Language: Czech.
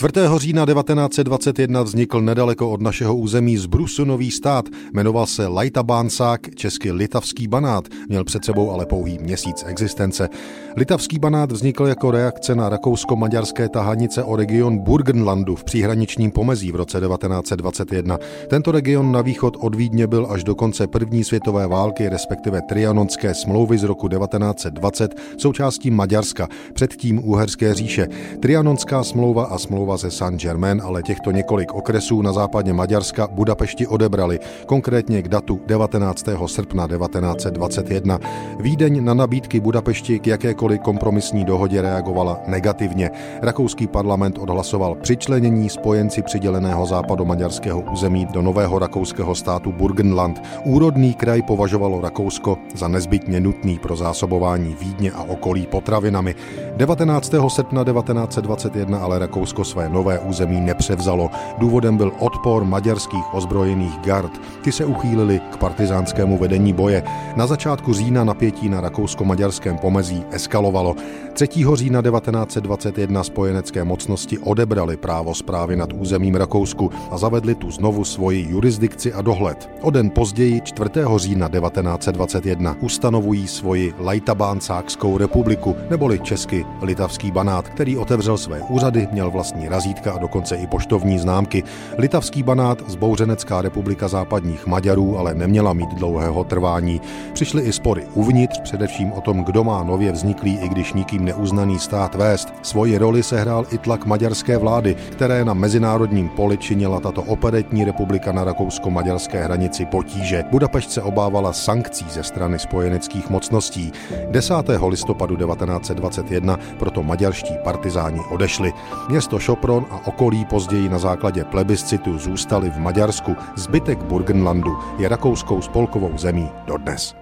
4. října 1921 vznikl nedaleko od našeho území z Brusu nový stát. Jmenoval se Lajtabánsák, česky Litavský banát, měl před sebou ale pouhý měsíc existence. Litavský banát vznikl jako reakce na rakousko-maďarské tahanice o region Burgenlandu v příhraničním pomezí v roce 1921. Tento region na východ od Vídně byl až do konce první světové války, respektive Trianonské smlouvy z roku 1920, součástí Maďarska, předtím Uherské říše. Trianonská smlouva a smlouva smlouva ze Saint-Germain, ale těchto několik okresů na západě Maďarska Budapešti odebrali, konkrétně k datu 19. srpna 1921. Vídeň na nabídky Budapešti k jakékoliv kompromisní dohodě reagovala negativně. Rakouský parlament odhlasoval přičlenění spojenci přiděleného západo maďarského území do nového rakouského státu Burgenland. Úrodný kraj považovalo Rakousko za nezbytně nutný pro zásobování Vídně a okolí potravinami. 19. srpna 1921 ale Rakousko své nové území nepřevzalo. Důvodem byl odpor maďarských ozbrojených gard. Ty se uchýlili k partizánskému vedení boje. Na začátku října napětí na rakousko-maďarském pomezí eskalovalo. 3. října 1921 spojenecké mocnosti odebrali právo zprávy nad územím Rakousku a zavedli tu znovu svoji jurisdikci a dohled. O den později, 4. října 1921, ustanovují svoji Lajtabánsákskou republiku, neboli česky Litavský banát, který otevřel své úřady, měl vlastní razítka a dokonce i poštovní známky. Litavský banát, zbouřenecká republika západních Maďarů, ale neměla mít dlouhého trvání. Přišly i spory uvnitř, především o tom, kdo má nově vzniklý, i když nikým neuznaný stát vést. Svoji roli sehrál i tlak maďarské vlády, které na mezinárodním poli činila tato operetní republika na rakousko-maďarské hranici potíže. Budapešť se obávala sankcí ze strany spojeneckých mocností. 10. listopadu 1921 proto maďarští partizáni odešli. Město Šopron a okolí později na základě plebiscitu zůstali v Maďarsku, zbytek Burgenlandu je rakouskou spolkovou zemí dodnes.